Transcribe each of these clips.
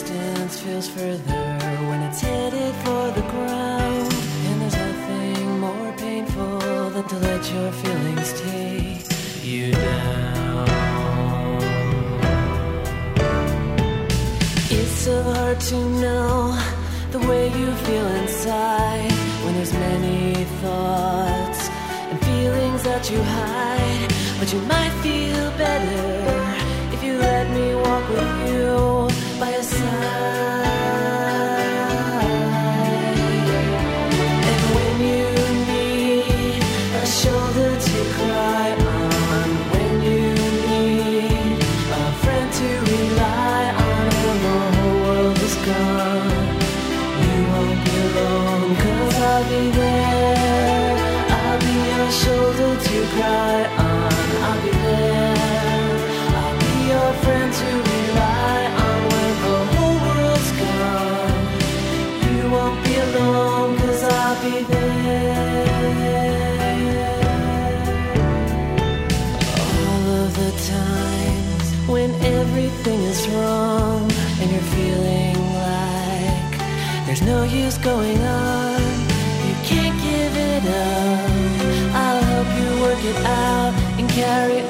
distance feels further when it's headed for the ground. And there's nothing more painful than to let your feelings take you down. It's so hard to know the way you feel inside when there's many thoughts and feelings that you hide, but you might feel better. going on. You can't give it up. I'll help you work it out and carry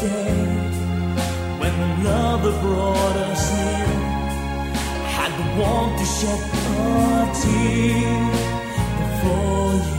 yesterday when another brought us near. Had the warmth to shed a tear before you.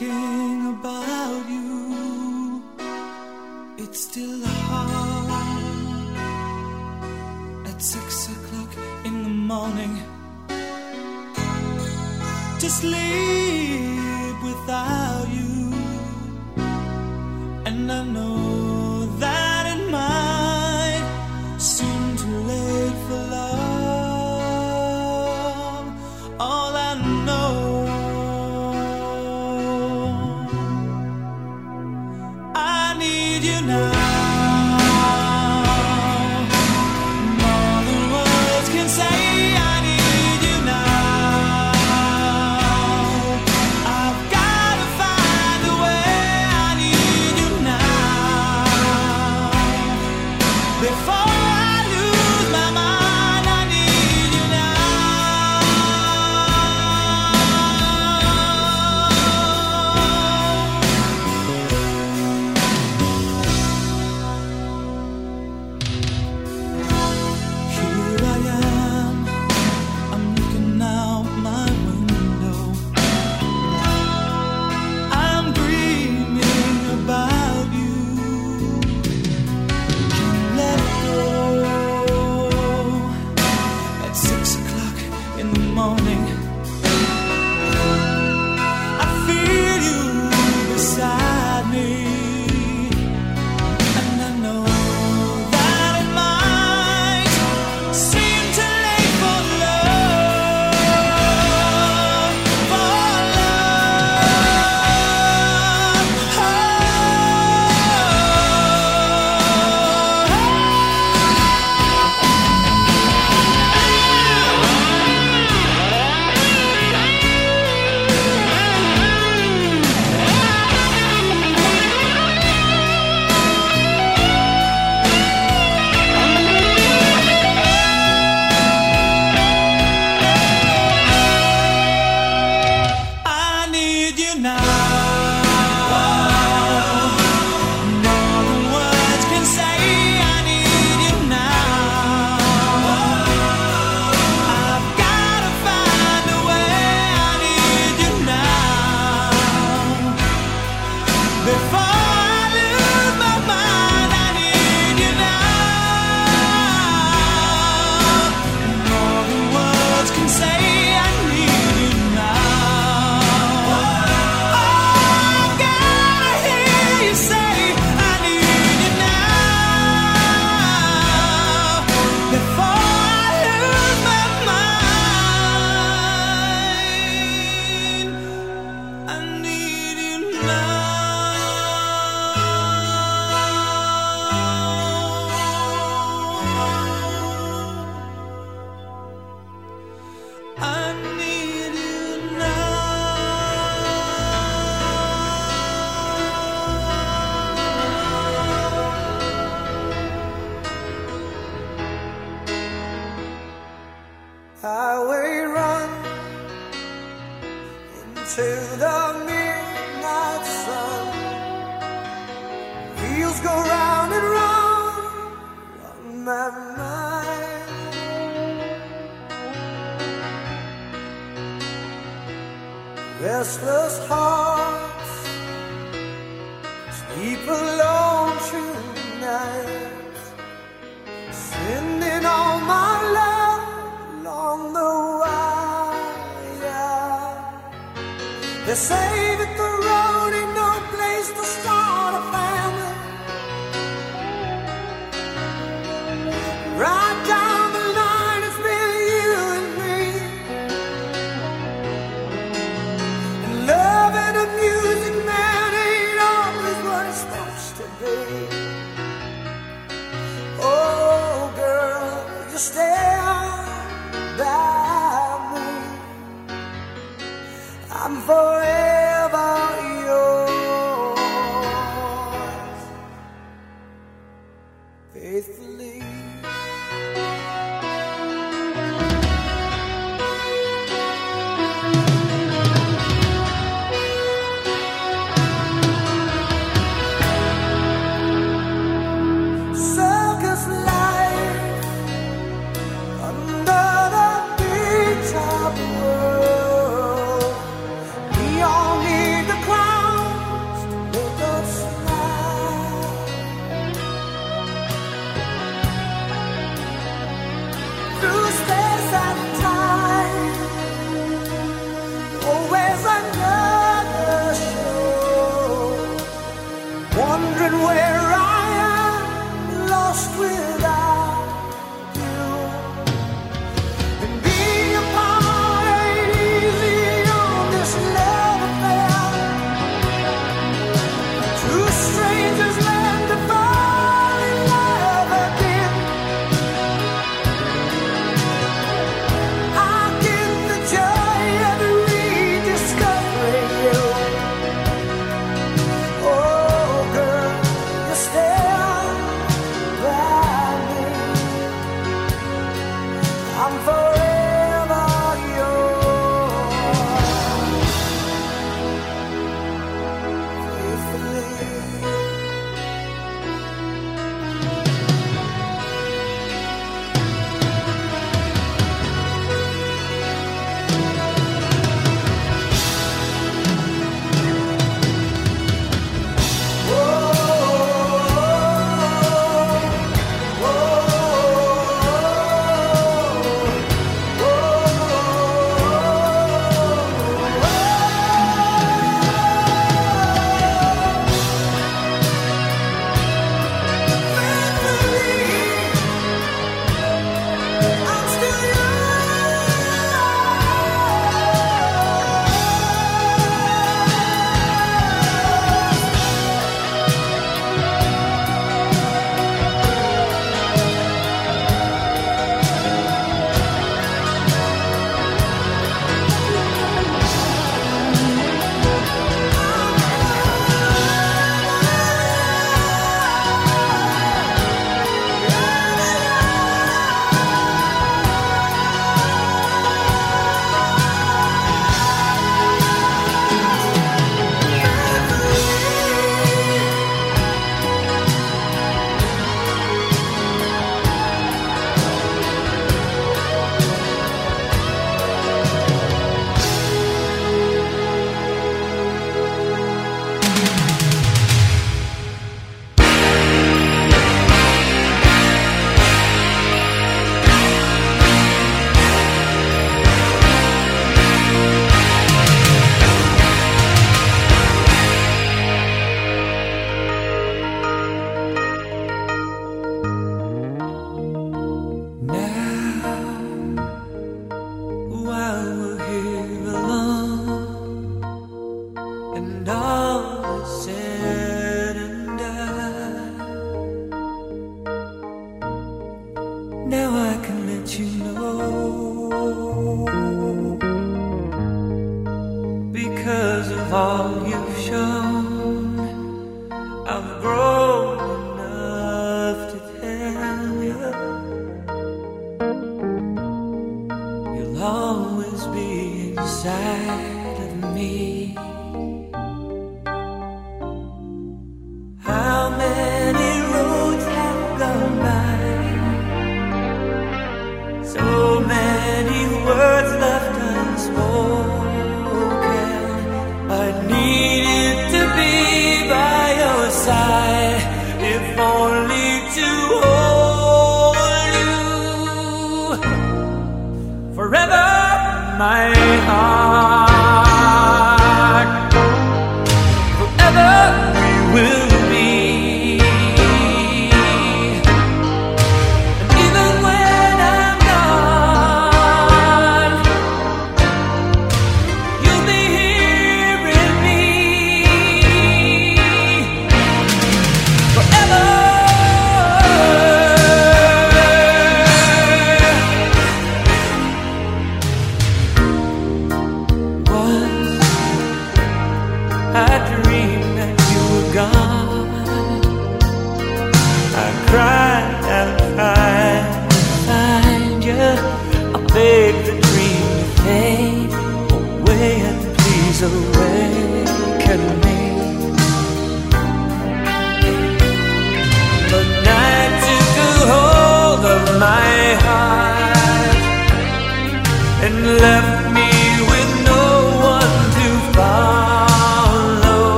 thinking about you, it's still hard at six o'clock in the morning to sleep without you, and I know.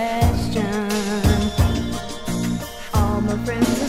Question. All my friends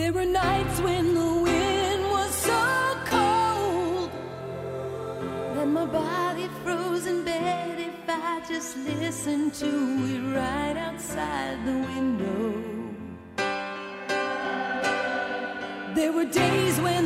There were nights when the wind was so cold that my body froze in bed if I just listened to it right outside the window. There were days when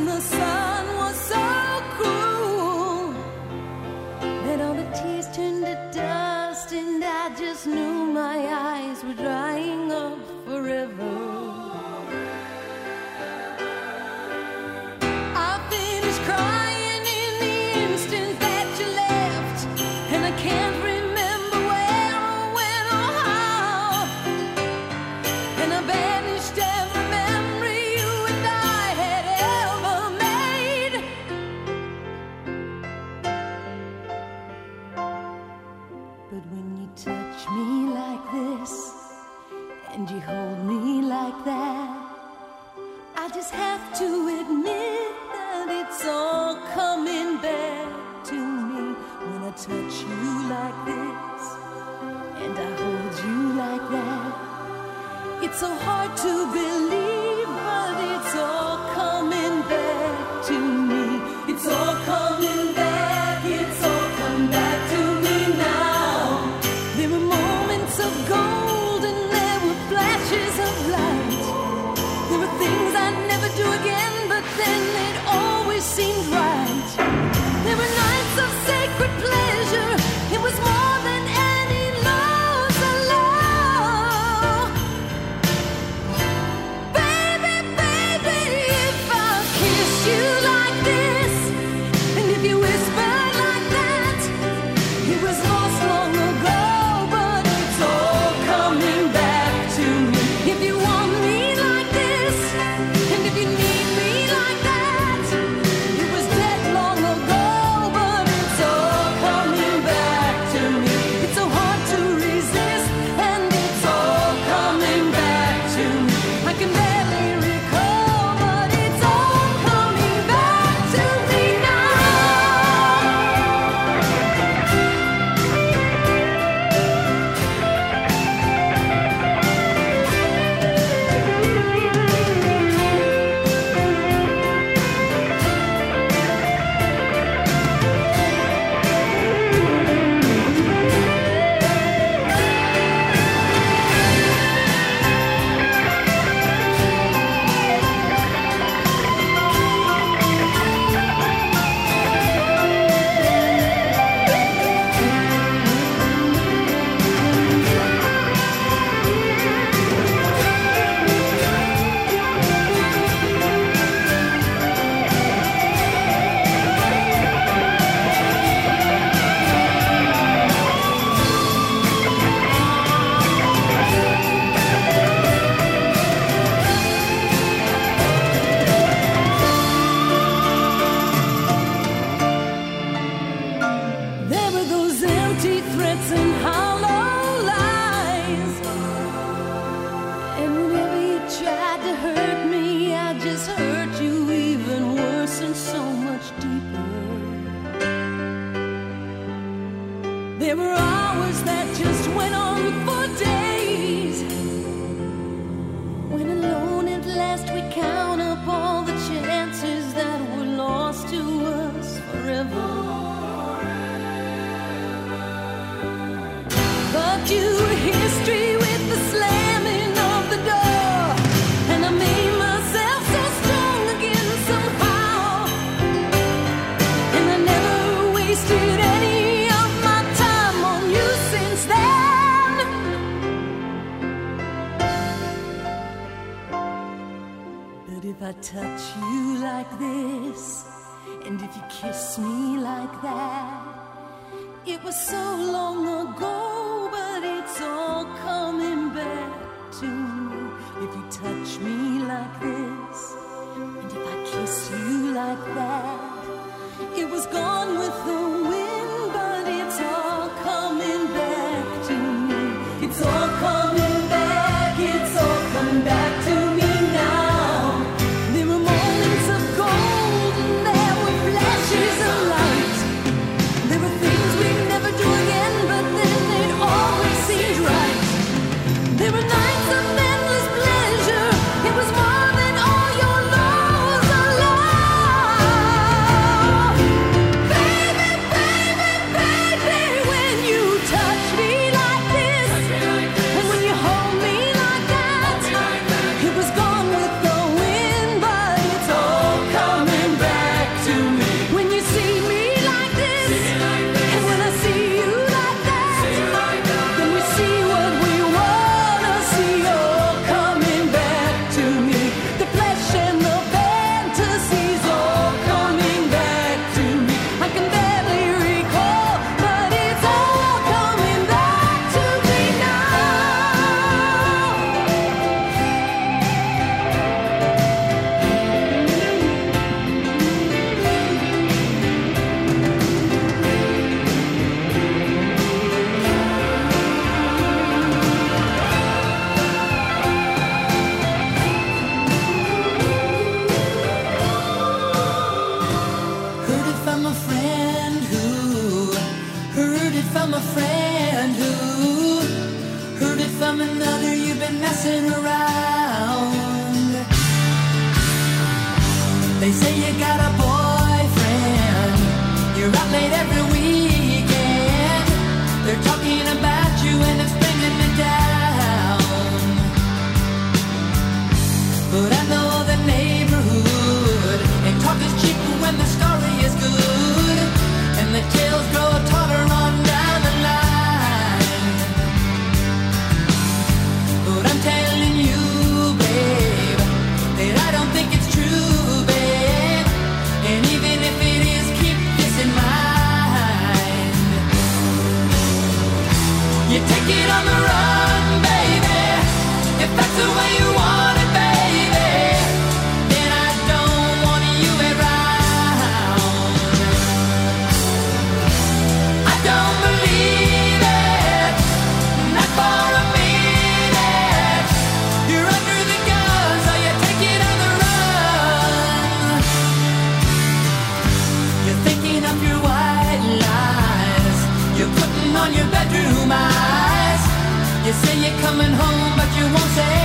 from a friend who heard it from another. You've been messing around. They say you got a boyfriend. You're out late every weekend. They're talking about you and it's bringing me down. But I know the neighborhood and talk is cheap when the scar. coming home, but you won't say.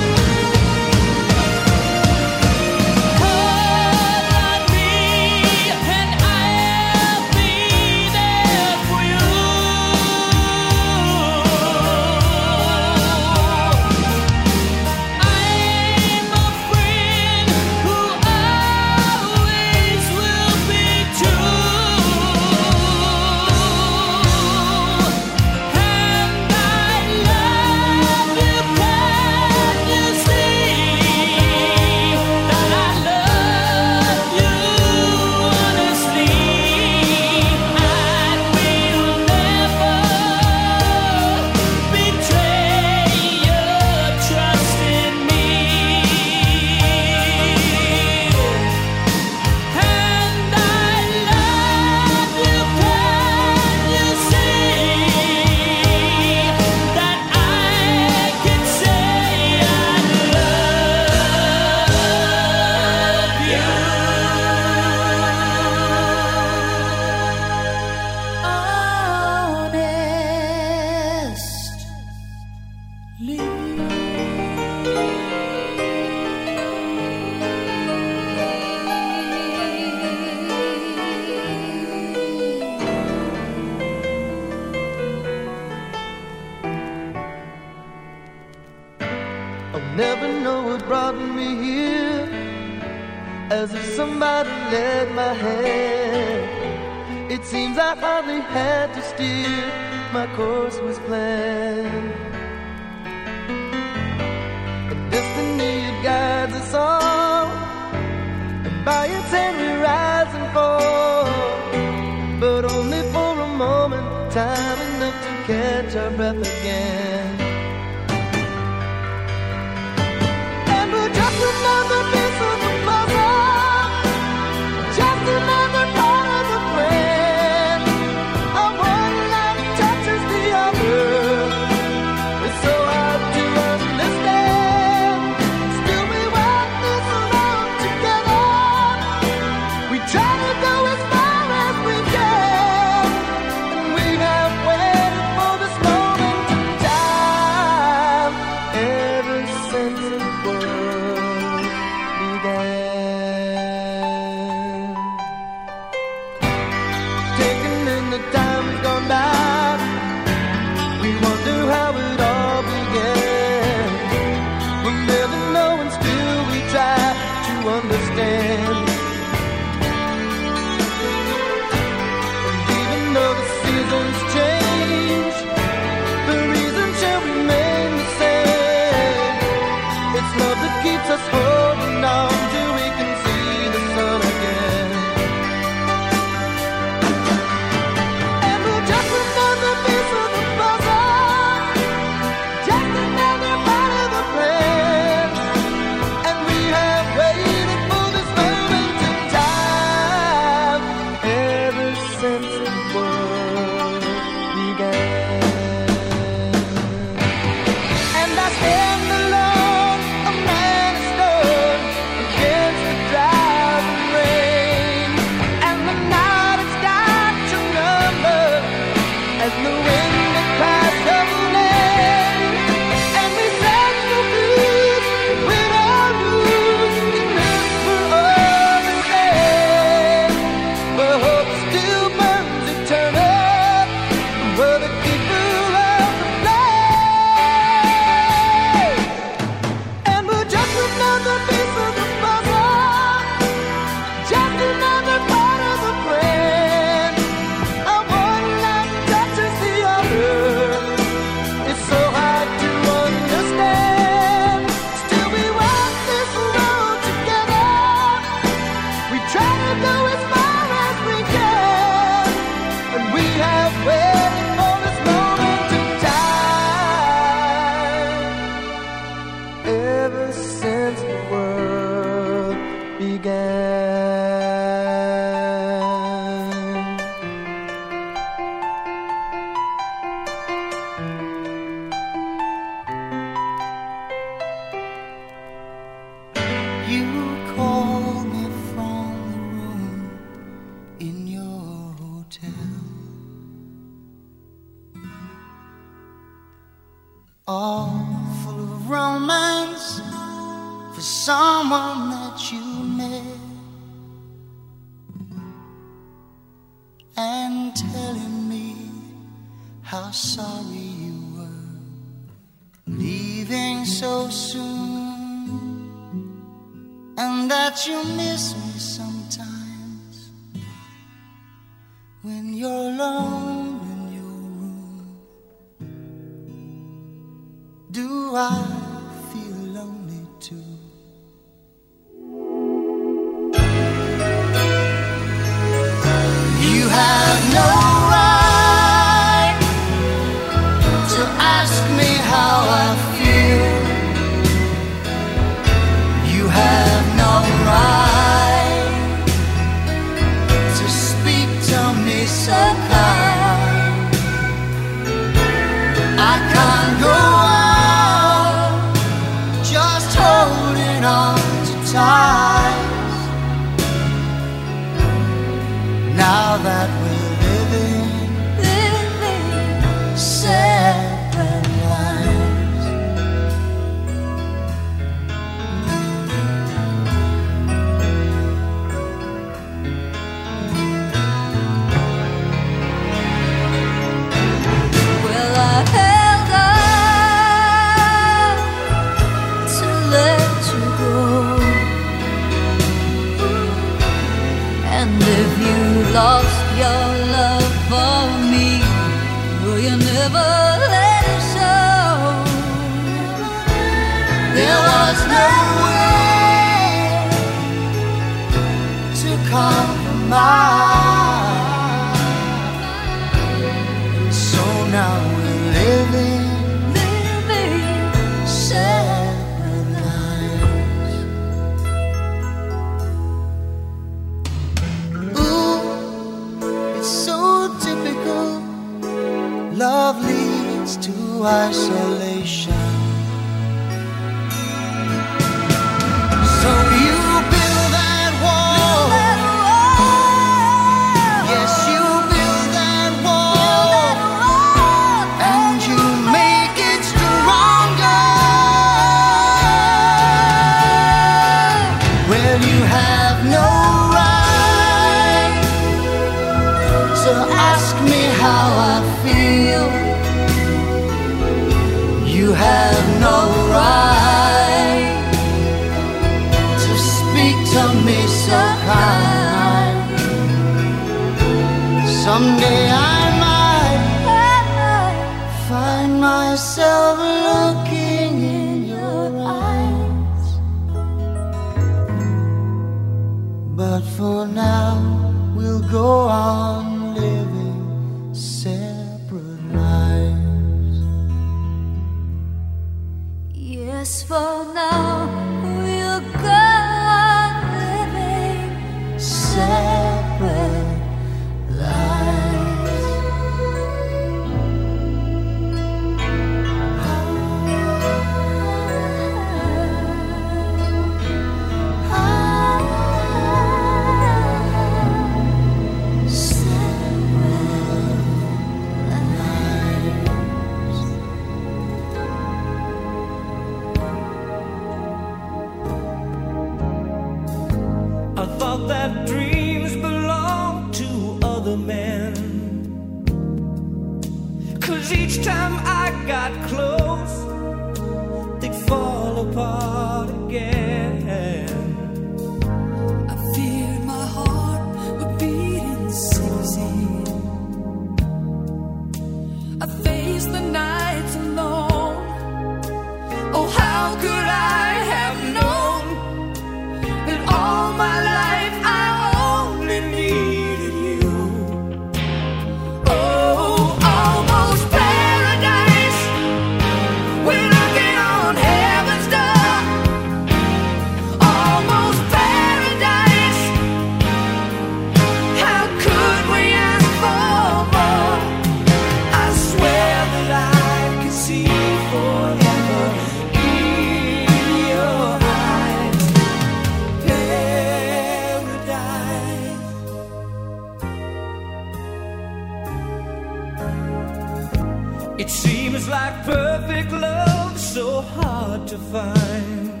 It seems like perfect love so hard to find.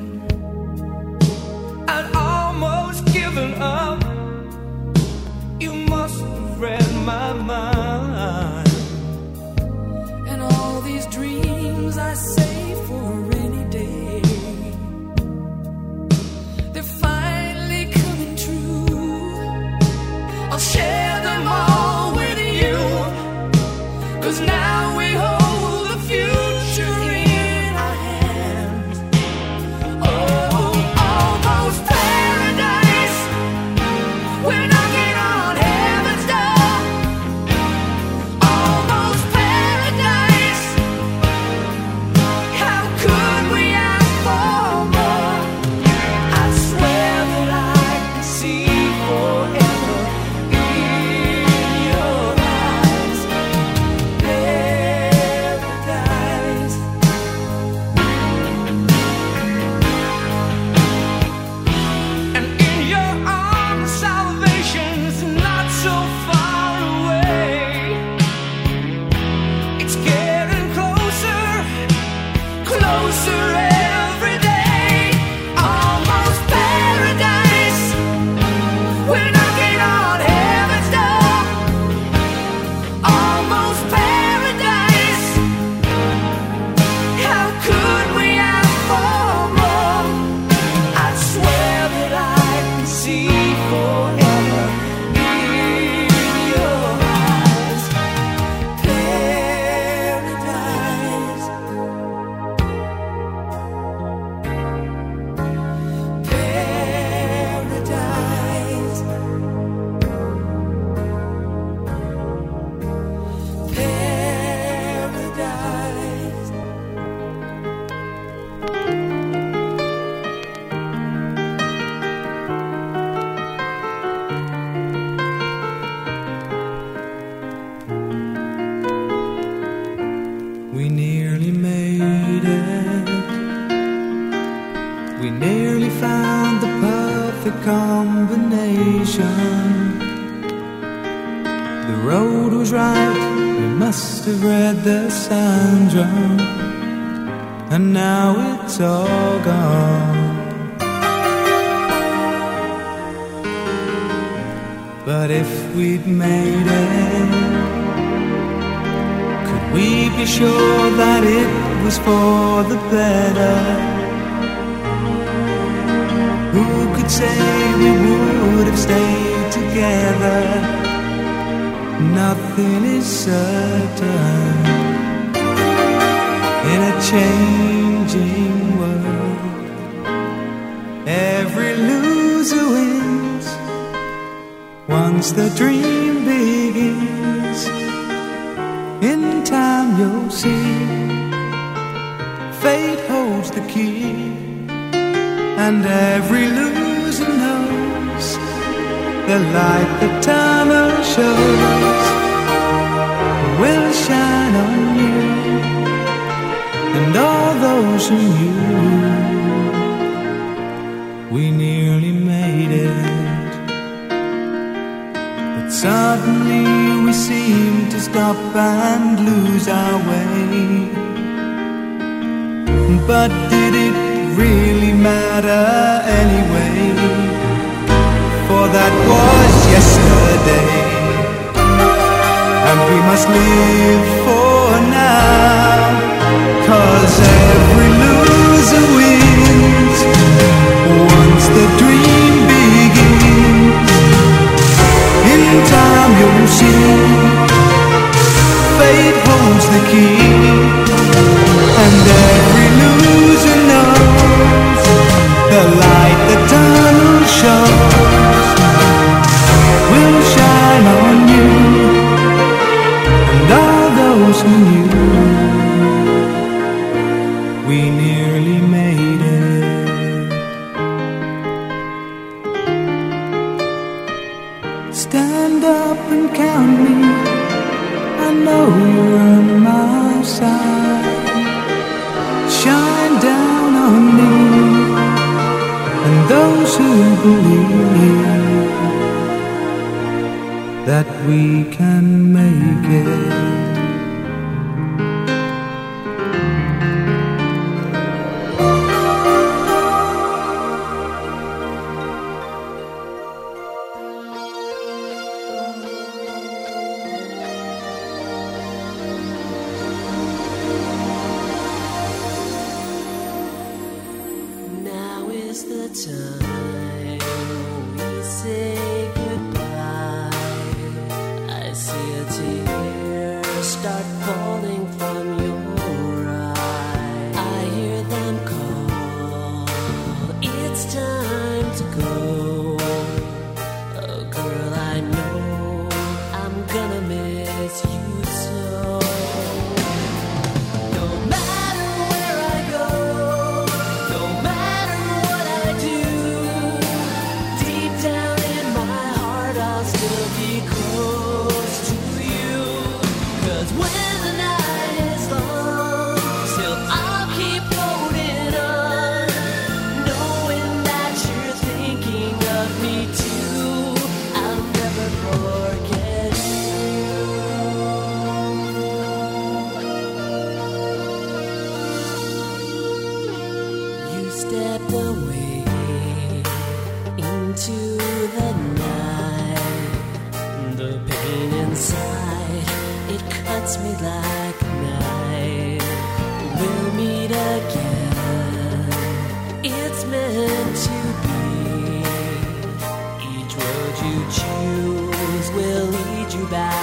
Back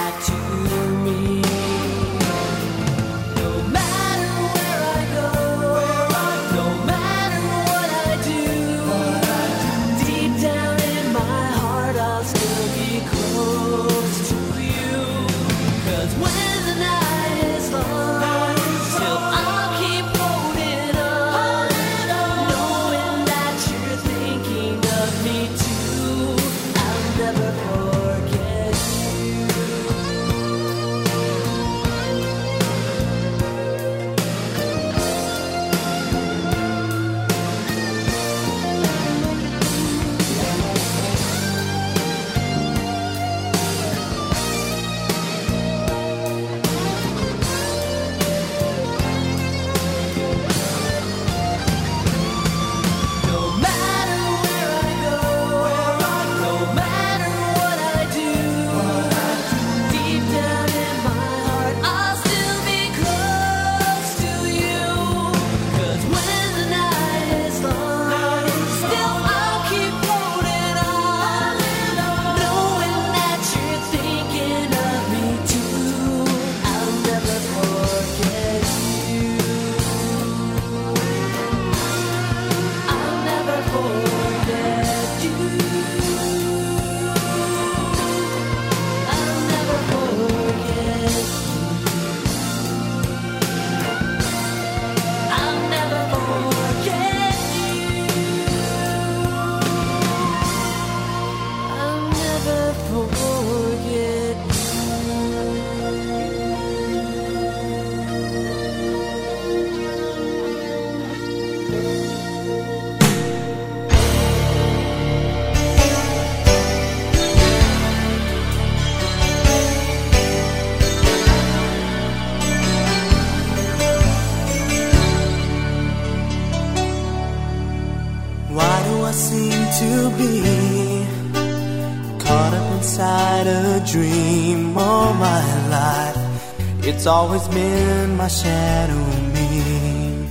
It's always been my shadow me.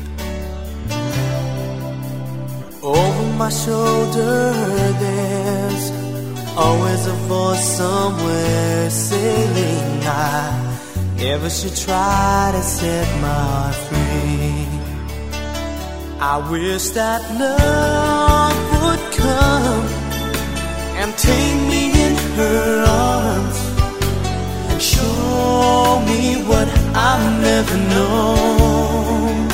Over my shoulder, there's always a voice somewhere saying I never should try to set my heart free. I wish that love would come and take me in her arms what I've never known.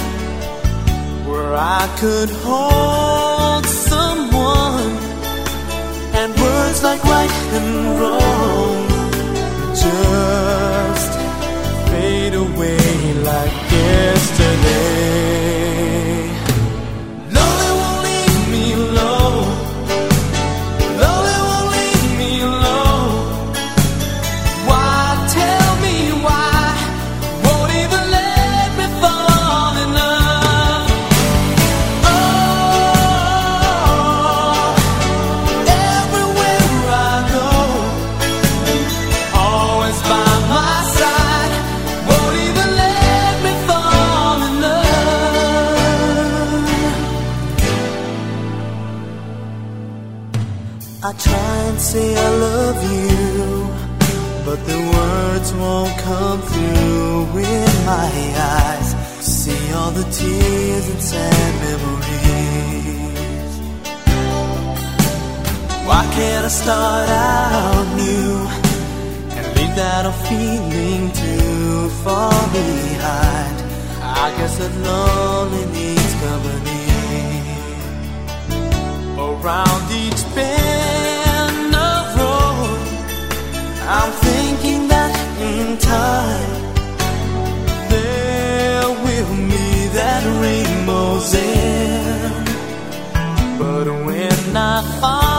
Where I could hold someone and words like right and wrong just fade away like yesterday. Say I love you, but the words won't come through in my eyes. See all the tears and sad memories. Why can't I start out new and leave that old feeling too far behind? I guess that lonely needs company around each bend. I'm thinking that in time there will be that rainbow's end. But when I follow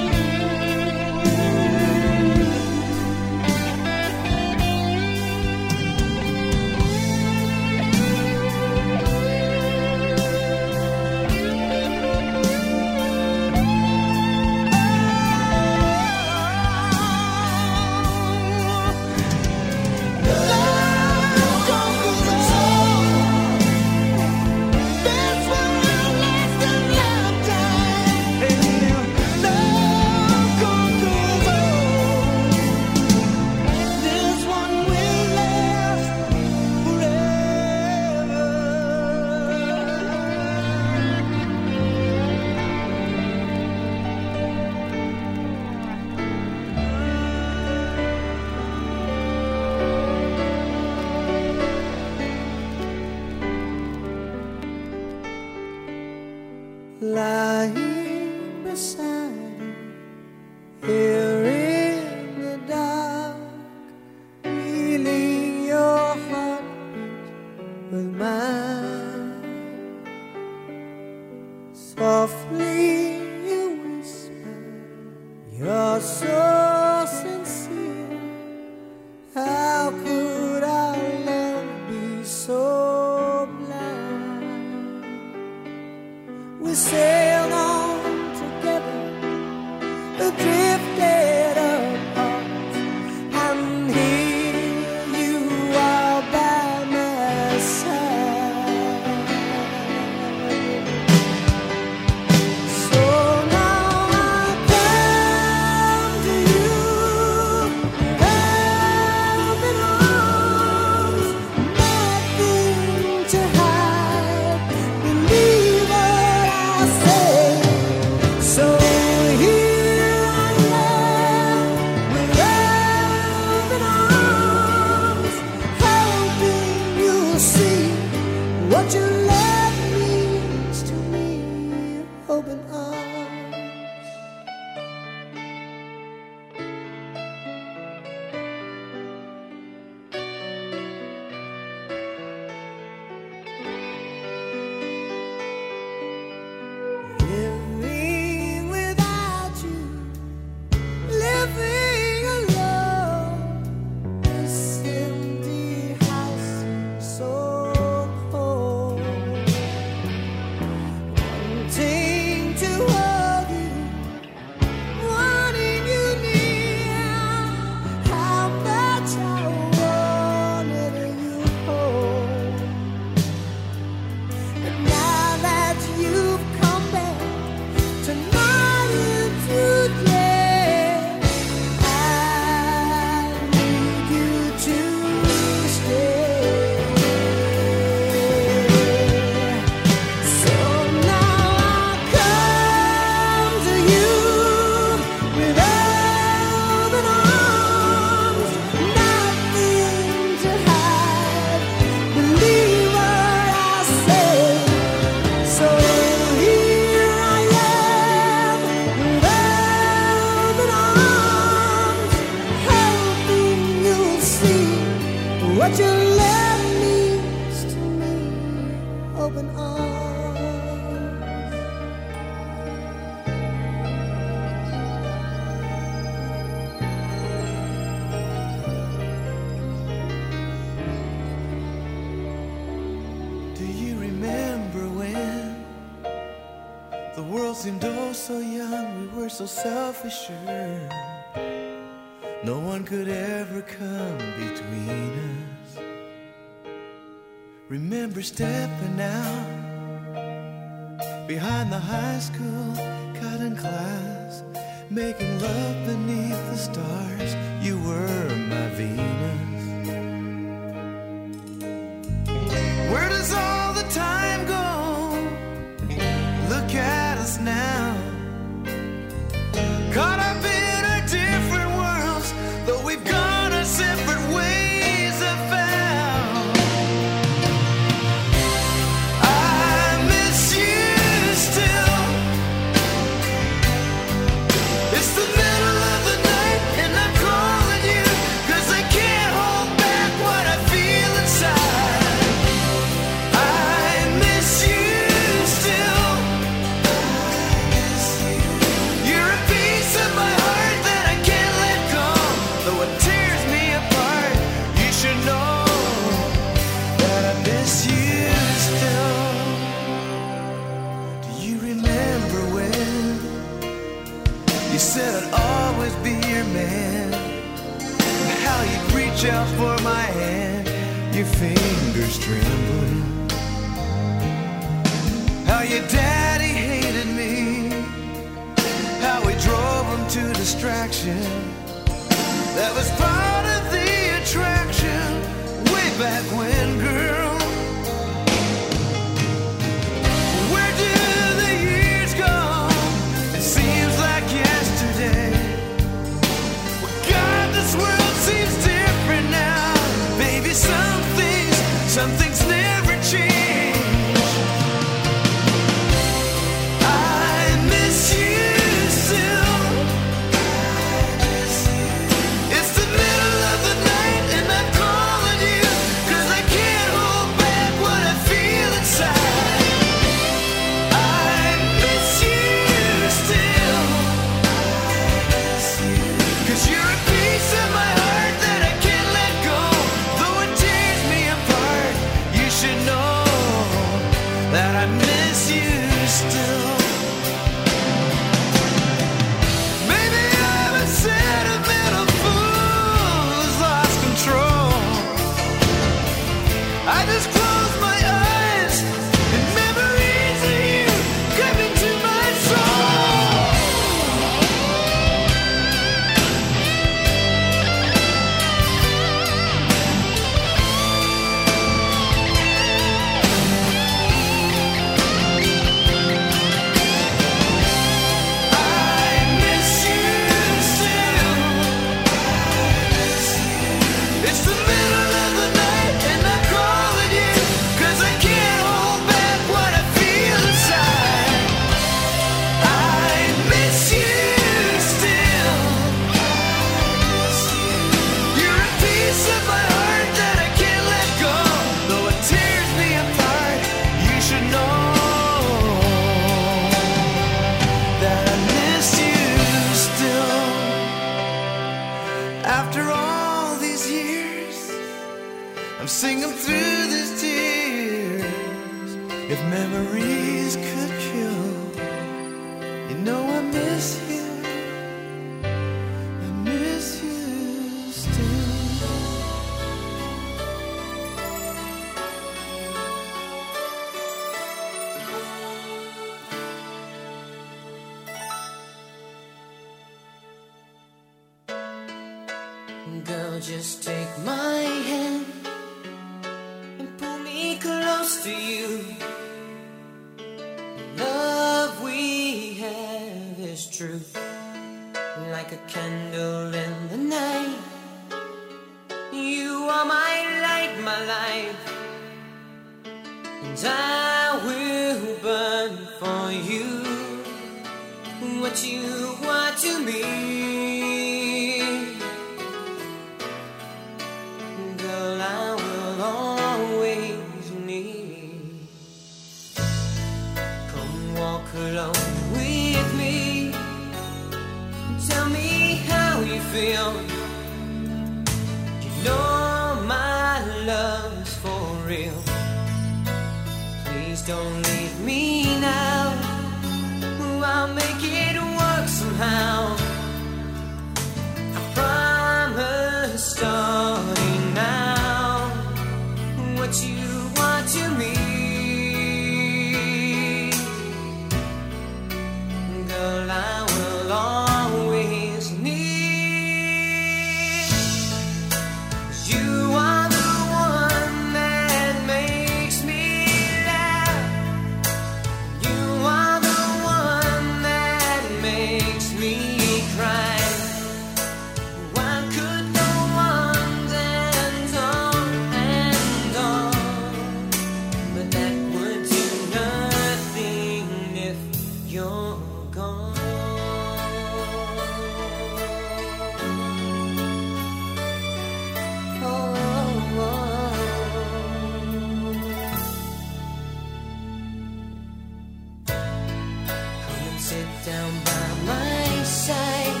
down by my side.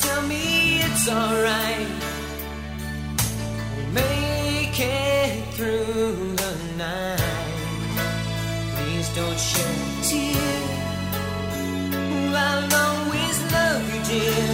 Tell me it's alright. We'll make it through the night. Please don't shed a tear. I'll always love you, dear.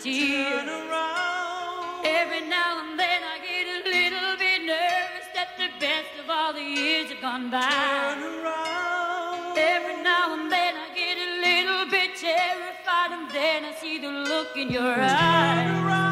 dear. Turn around. Every now and then I get a little bit nervous that the best of all the years have gone by. Turn around. Every now and then I get a little bit terrified, and then I see the look in your eyes. Around.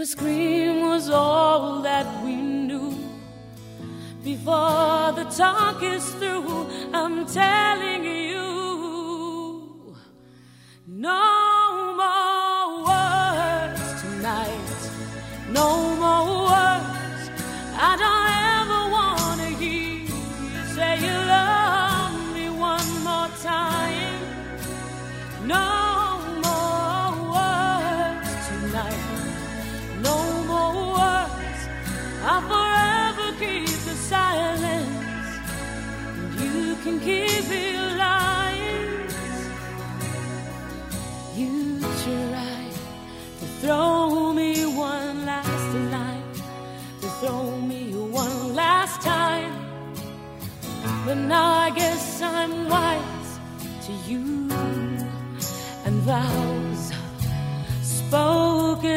a scream was all that we knew. Before the talk is through, I'm telling you, no. can give it lies. You tried to throw me one last line, to throw me one last time. But now I guess I'm wise to you and vows spoken.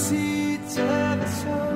Cause you miss each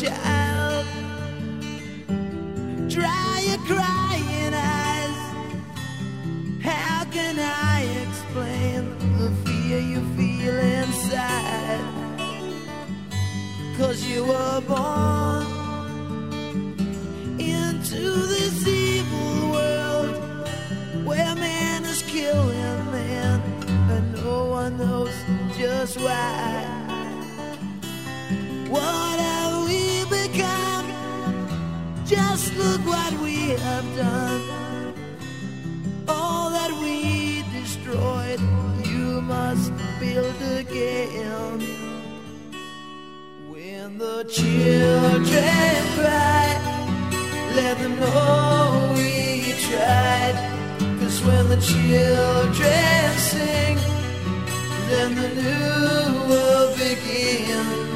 Yeah. children cry, let them know we tried. Cause when the children sing, then the new world begins.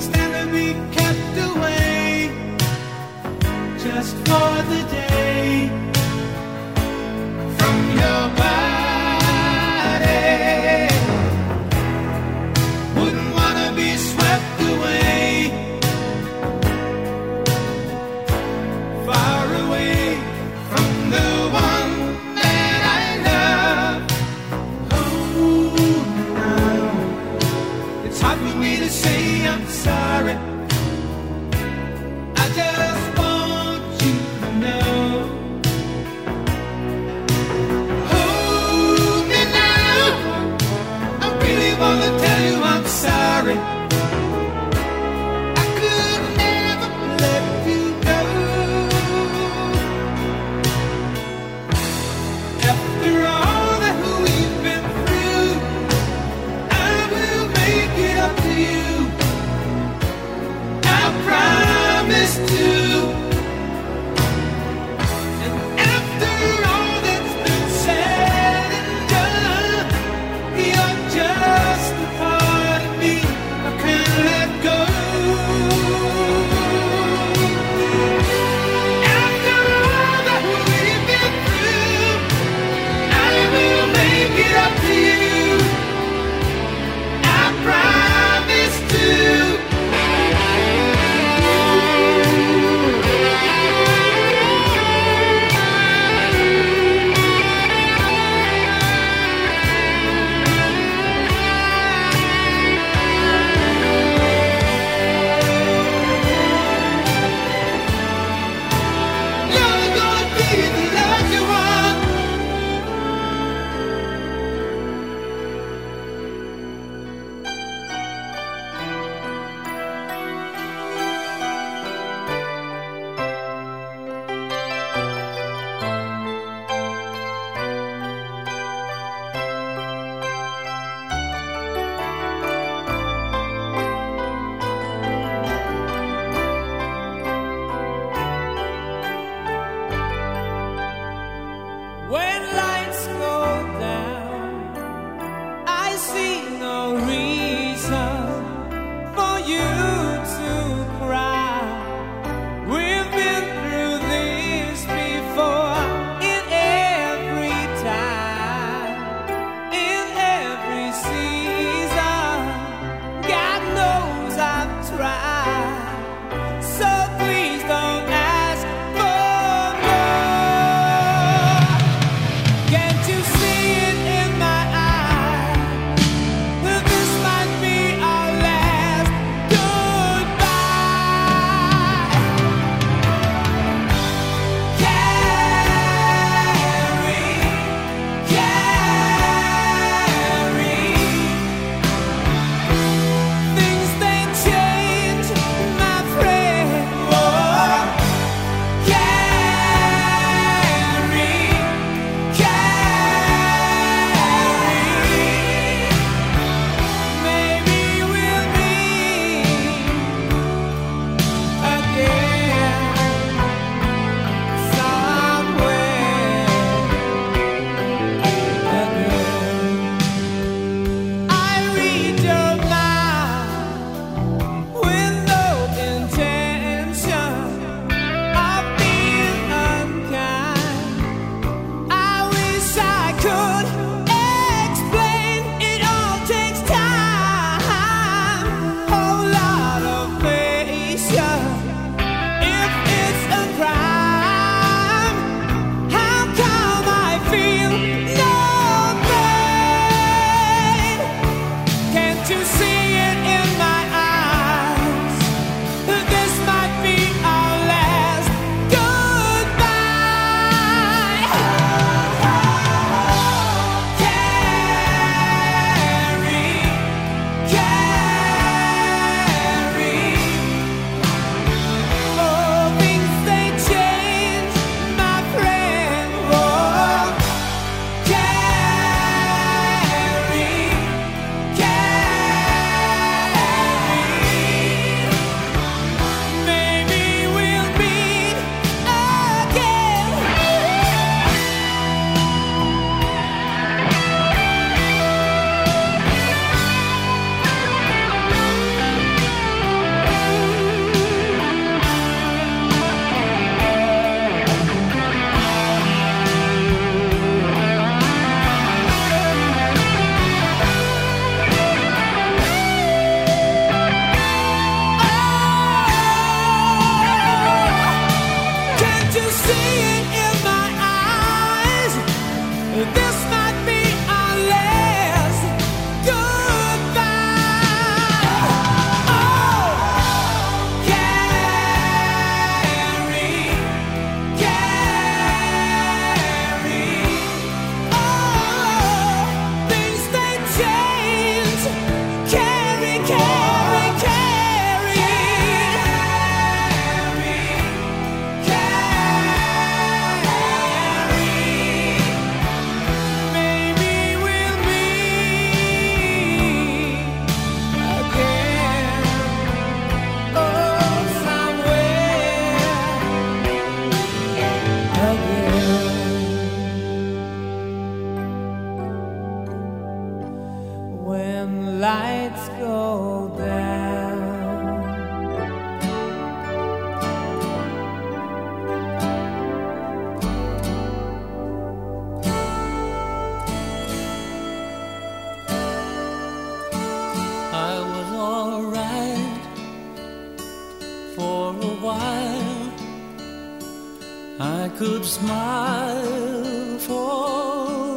Stand to be kept away just for the day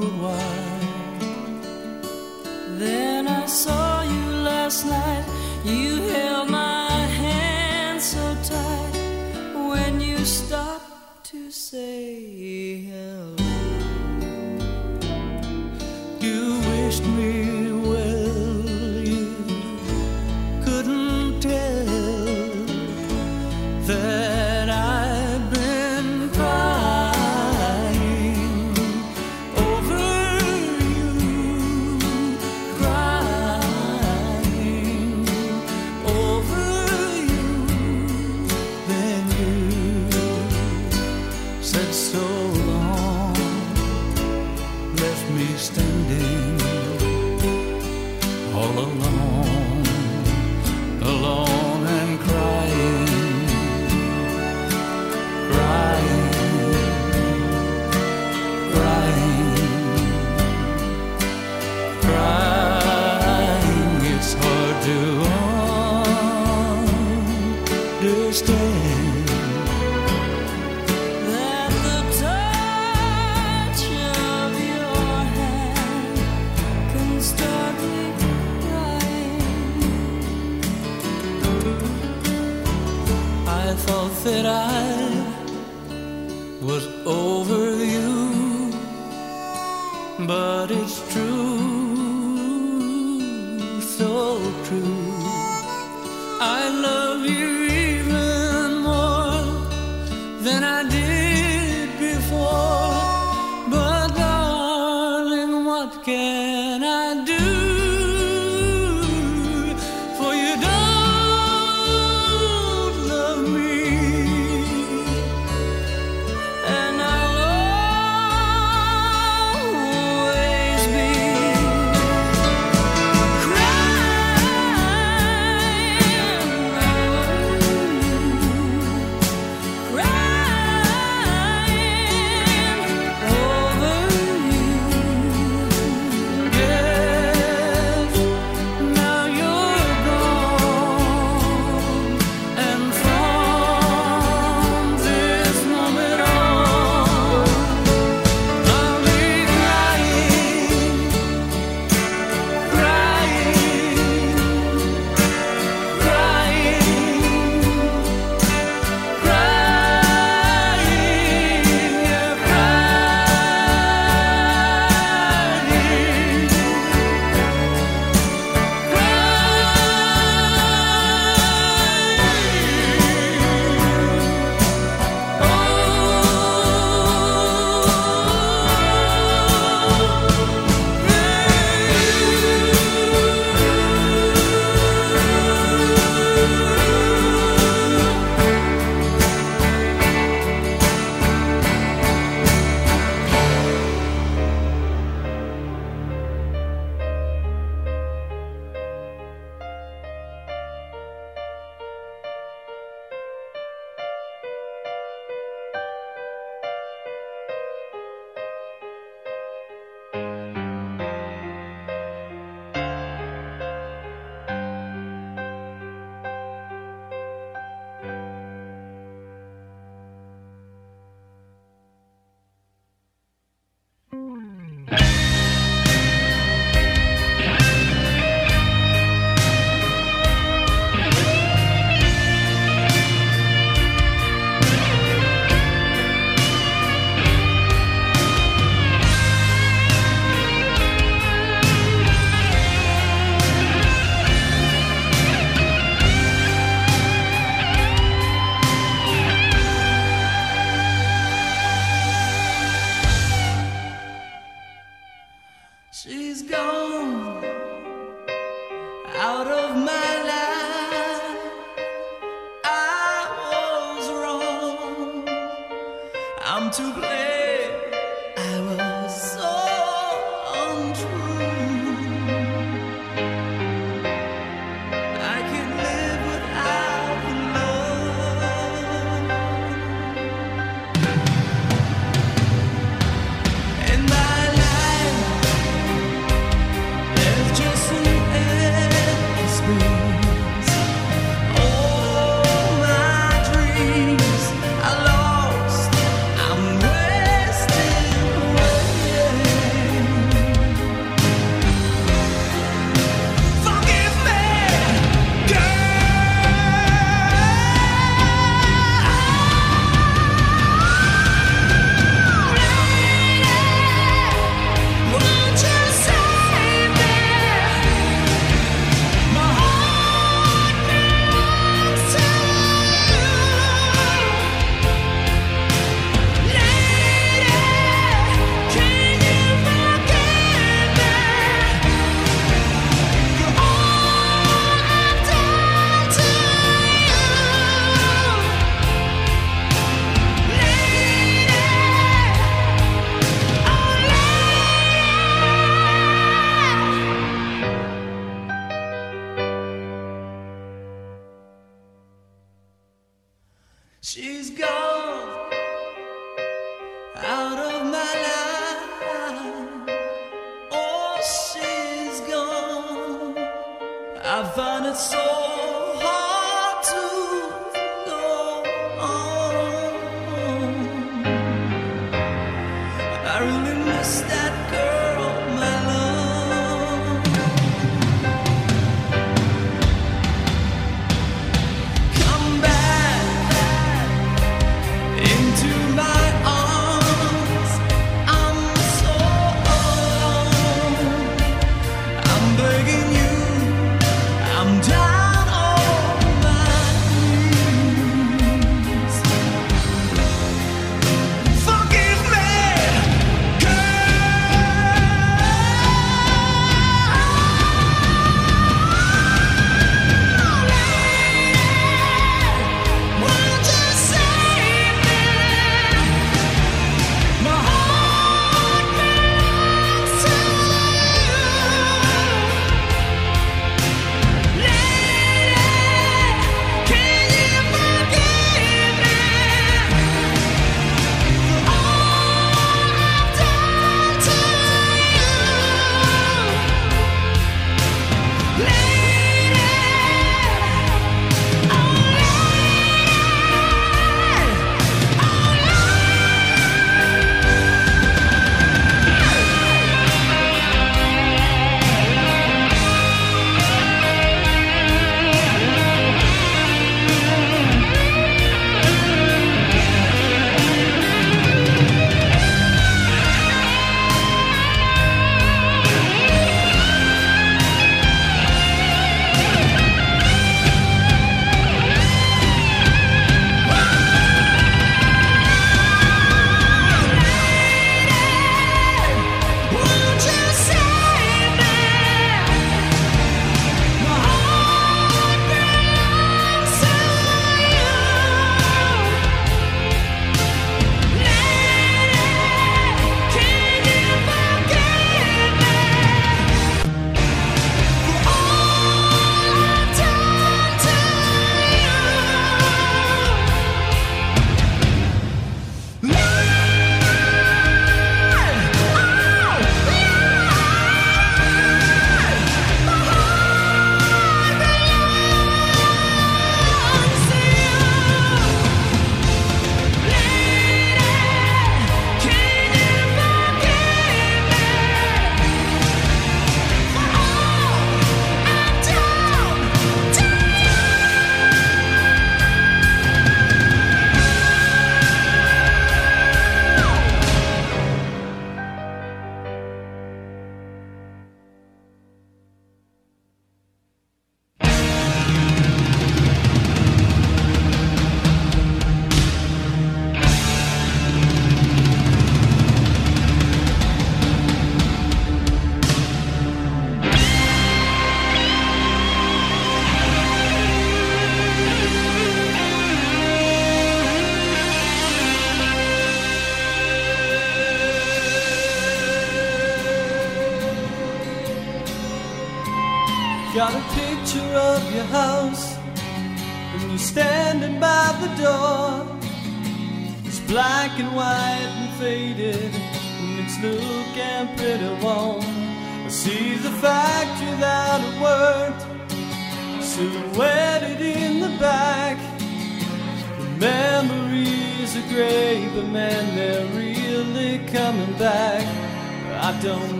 for